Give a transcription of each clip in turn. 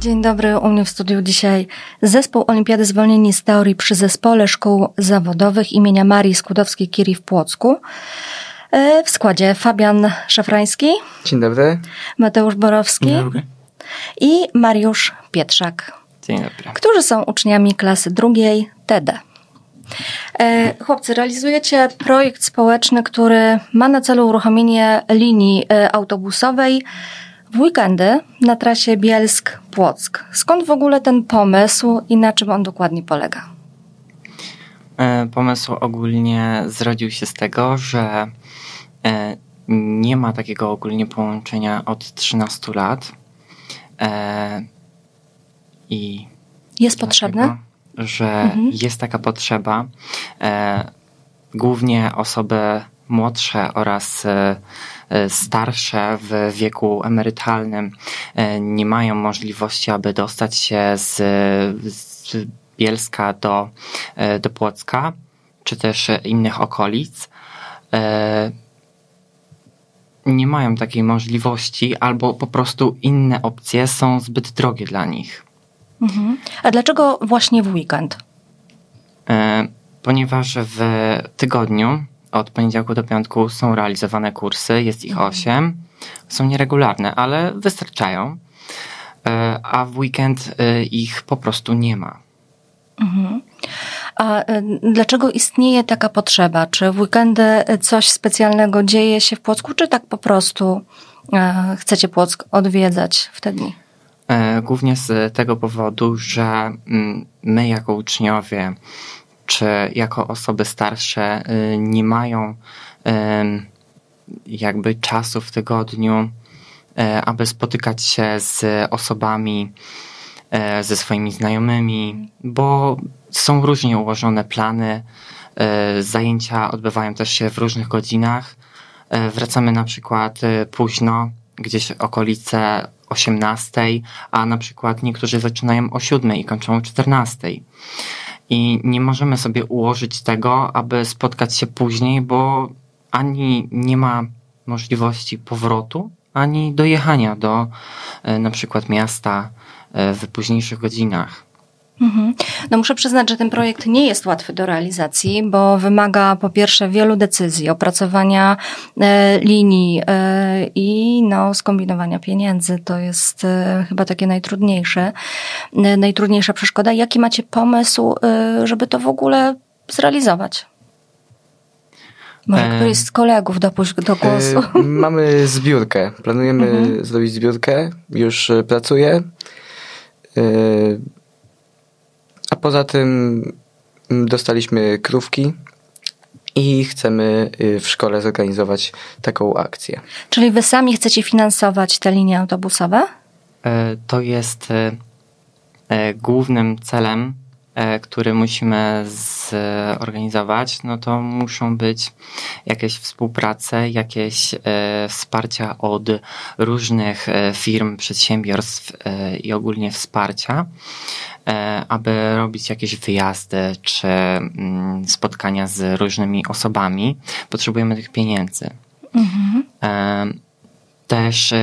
Dzień dobry, u mnie w studiu dzisiaj zespół Olimpiady Zwolnieni z Teorii przy Zespole Szkół Zawodowych imienia Marii Skłodowskiej-Curie w Płocku. E, w składzie Fabian Szafrański. Dzień dobry. Mateusz Borowski. Dzień dobry. I Mariusz Pietrzak. Dzień dobry. Którzy są uczniami klasy drugiej TD. E, chłopcy, realizujecie projekt społeczny, który ma na celu uruchomienie linii e, autobusowej w weekendy na trasie Bielsk-Płock. Skąd w ogóle ten pomysł i na czym on dokładnie polega? E, pomysł ogólnie zrodził się z tego, że nie ma takiego ogólnie połączenia od 13 lat. I jest dlatego, potrzebne? Że mhm. jest taka potrzeba. Głównie osoby młodsze oraz E, starsze w wieku emerytalnym e, nie mają możliwości, aby dostać się z, z Bielska do, e, do Płocka, czy też innych okolic, nie mają takiej możliwości, albo po prostu inne opcje są zbyt drogie dla nich. Mhm. A dlaczego właśnie w weekend? Ponieważ w tygodniu od poniedziałku do piątku są realizowane kursy, jest ich mhm. osiem. Są nieregularne, ale wystarczają. E, a w weekend e, ich po prostu nie ma. Mhm. A e, dlaczego istnieje taka potrzeba? Czy w weekendy coś specjalnego dzieje się w Płocku, czy tak po prostu chcecie Płock odwiedzać w te dni? Głównie z tego powodu, że mm, my jako uczniowie czy jako osoby starsze y, nie mają jakby czasu w tygodniu, e, aby spotykać się z osobami, e, ze swoimi znajomymi, bo są różnie ułożone plany. E, zajęcia odbywają też się w różnych godzinach. Wracamy na przykład późno, gdzieś okolice 18, a na przykład niektórzy zaczynają o 7 i kończą o 14 i nie możemy sobie ułożyć tego, aby spotkać się później, bo ani nie ma możliwości powrotu, ani dojechania do e, na przykład miasta e, w późniejszych godzinach. Mhm. No muszę przyznać, że ten projekt nie jest łatwy do realizacji, bo wymaga po pierwsze wielu decyzji, opracowania e, linii e, i no, skombinowania pieniędzy. To jest e, chyba takie najtrudniejsze, e, najtrudniejsza przeszkoda. Jaki macie pomysł, e, żeby to w ogóle zrealizować? Może e, któryś z kolegów dopuść do głosu. mamy zbiórkę. Planujemy mhm. zrobić zbiórkę. Już pracuję a poza tym mm, dostaliśmy krówki i chcemy y, w szkole zorganizować taką akcję. Czyli wy sami chcecie finansować te linie autobusowe? E, to jest e, e, głównym celem który musimy zorganizować, no to muszą być jakieś współprace, jakieś e, wsparcia od różnych e, firm, przedsiębiorstw i ogólnie wsparcia, aby robić jakieś wyjazdy czy mm, spotkania z różnymi osobami. Potrzebujemy tych pieniędzy. Mhm. Też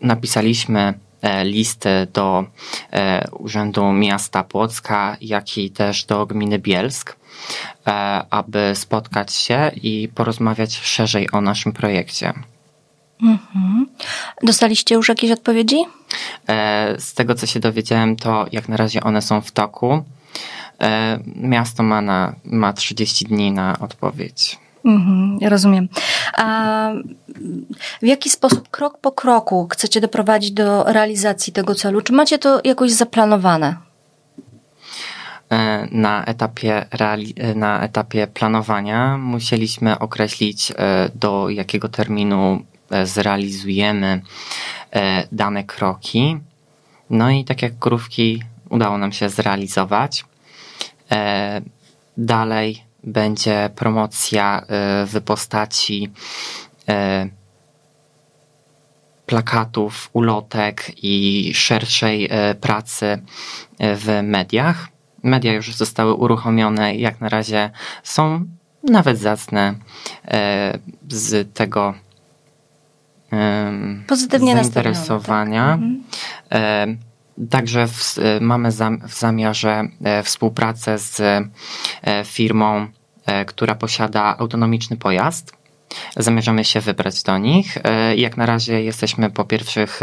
napisaliśmy E, listy do e, Urzędu Miasta Płocka, jak i też do gminy Bielsk, e, aby spotkać się i porozmawiać szerzej o naszym projekcie. Mhm. Dostaliście już jakieś odpowiedzi? Z tego, co się dowiedziałem, to jak na razie one są w toku. Miasto ma, na, ma 30 dni na odpowiedź. Mhm, rozumiem. A w jaki sposób, krok po kroku, chcecie doprowadzić do realizacji tego celu? Czy macie to jakoś zaplanowane? E, na etapie, e, na etapie planowania musieliśmy określić, e, do jakiego terminu zrealizujemy dane kroki. No i tak jak krówki udało nam się zrealizować. Dalej będzie promocja w postaci plakatów, ulotek i szerszej y, pracy w mediach. Media już zostały uruchomione, jak na razie są nawet zacne z tego Pozytywnie zainteresowania. Mhm. Także w, e, mamy w zamiarze współpracę z firmą, która posiada autonomiczny pojazd. Zamierzamy się wybrać do nich. Jak na razie jesteśmy po pierwszych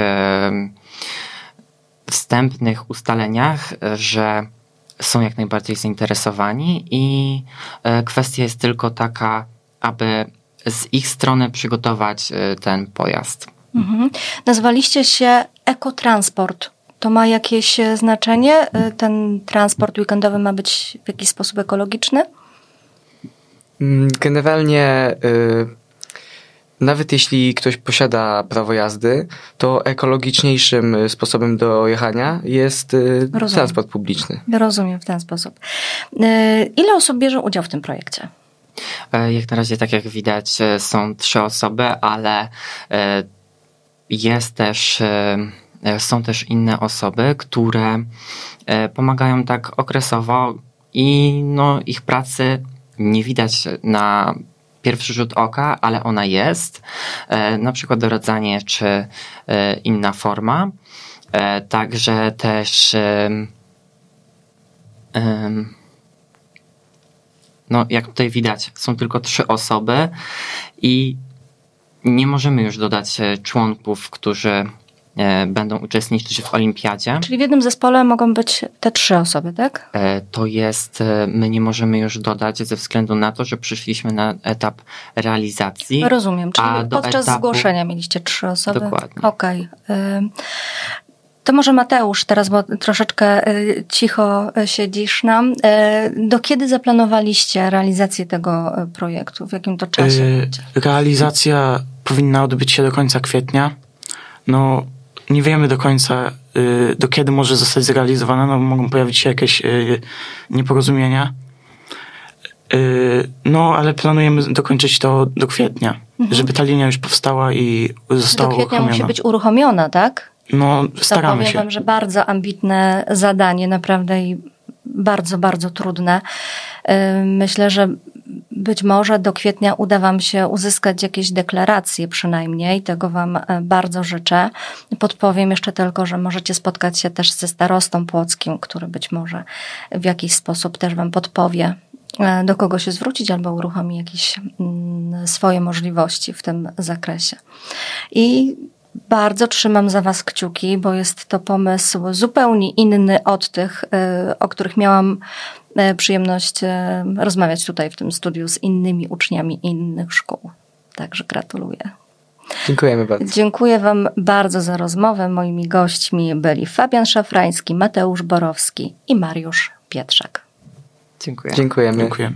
wstępnych ustaleniach, że są jak najbardziej zainteresowani i kwestia jest tylko taka, aby z ich strony przygotować ten pojazd. Mhm. Nazwaliście się ekotransport. To ma jakieś e, znaczenie? Ten transport weekendowy ma być w jakiś sposób ekologiczny? Mm, generalnie, y, nawet jeśli ktoś posiada prawo jazdy, to ekologiczniejszym sposobem do jechania jest transport publiczny. Rozumiem w ten sposób. Ile osób bierze udział w tym projekcie? E, jak na razie, tak jak widać, e, są trzy osoby, ale e, jest też, są też inne osoby, które pomagają tak okresowo i no, ich pracy nie widać na pierwszy rzut oka, ale ona jest. Na przykład doradzanie czy inna forma. Także też no jak tutaj widać, są tylko trzy osoby i nie możemy już dodać e, członków, którzy e, będą uczestniczyć w olimpiadzie. Czyli w jednym zespole mogą być te trzy osoby, tak? E, to jest, my nie możemy już dodać ze względu na to, że przyszliśmy na etap realizacji. Rozumiem, czyli podczas etapu... zgłoszenia mieliście trzy osoby. Dokładnie. Okej. Okay. To może Mateusz teraz, bo troszeczkę cicho siedzisz nam. Do kiedy zaplanowaliście realizację tego projektu? W jakim to czasie? Realizacja powinna odbyć się do końca kwietnia. No, nie wiemy do końca, do kiedy może zostać zrealizowana. No, mogą pojawić się jakieś nieporozumienia. No, ale planujemy dokończyć to do kwietnia, mhm. żeby ta linia już powstała i została uruchomiona. Do kwietnia musi być uruchomiona, tak? No, staramy to powiem się. wam, że bardzo ambitne zadanie, naprawdę i bardzo, bardzo trudne. Myślę, że być może do kwietnia uda Wam się uzyskać jakieś deklaracje przynajmniej. Tego Wam e, bardzo życzę. Podpowiem jeszcze tylko, że możecie spotkać się też ze starostą płockim, który być może w jakiś sposób też Wam podpowie, e, do kogo się zwrócić albo uruchomi jakieś mm, swoje możliwości w tym zakresie. I bardzo trzymam za Was kciuki, bo jest to pomysł zupełnie inny od tych, y, o których miałam przyjemność y, rozmawiać tutaj w tym studiu z innymi uczniami innych szkół. Także gratuluję. Dziękujemy bardzo. Dziękuję Wam bardzo za rozmowę. Moimi gośćmi byli Fabian Szafrański, Mateusz Borowski i Mariusz Pietrzak. Dziękuję. Dziękujemy. Dziękujemy.